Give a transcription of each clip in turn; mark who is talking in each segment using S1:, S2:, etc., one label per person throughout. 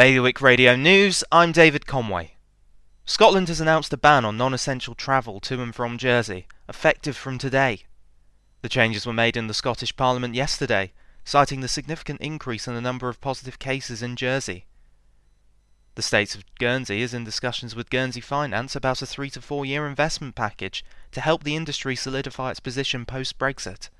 S1: Bailiwick Radio News, I'm David Conway. Scotland has announced a ban on non essential travel to and from Jersey, effective from today. The changes were made in the Scottish Parliament yesterday, citing the significant increase in the number of positive cases in Jersey. The state of Guernsey is in discussions with Guernsey Finance about a three to four year investment package to help the industry solidify its position post Brexit.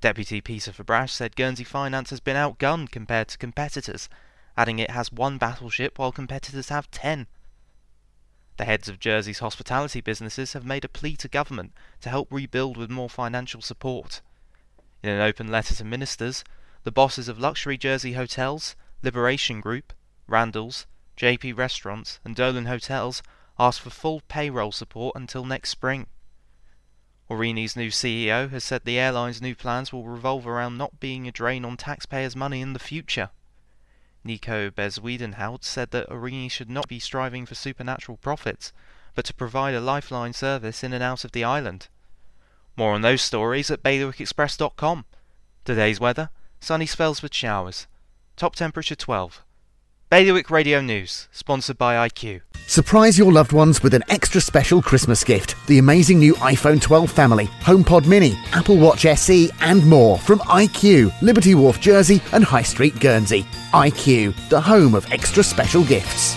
S1: Deputy Peter Ferbrache said Guernsey Finance has been outgunned compared to competitors, adding it has one battleship while competitors have ten. The heads of Jersey's hospitality businesses have made a plea to government to help rebuild with more financial support. In an open letter to ministers, the bosses of luxury Jersey hotels, Liberation Group, Randall's, JP Restaurants, and Dolan Hotels asked for full payroll support until next spring. Aurigny's new CEO has said the airline's new plans will revolve around not being a drain on taxpayers' money in the future. Nico Bezuidenhout said that Aurigny should not be striving for supernatural profits, but to provide a lifeline service in and out of the island. More on those stories at bailiwickexpress.com. Today's weather sunny spells with showers. Top temperature 12. Bailiwick Radio News, sponsored by IQ.
S2: Surprise your loved ones with an extra special Christmas gift. The amazing new iPhone 12 family, HomePod Mini, Apple Watch SE, and more from IQ, Liberty Wharf, Jersey, and High Street, Guernsey. IQ, the home of extra special gifts.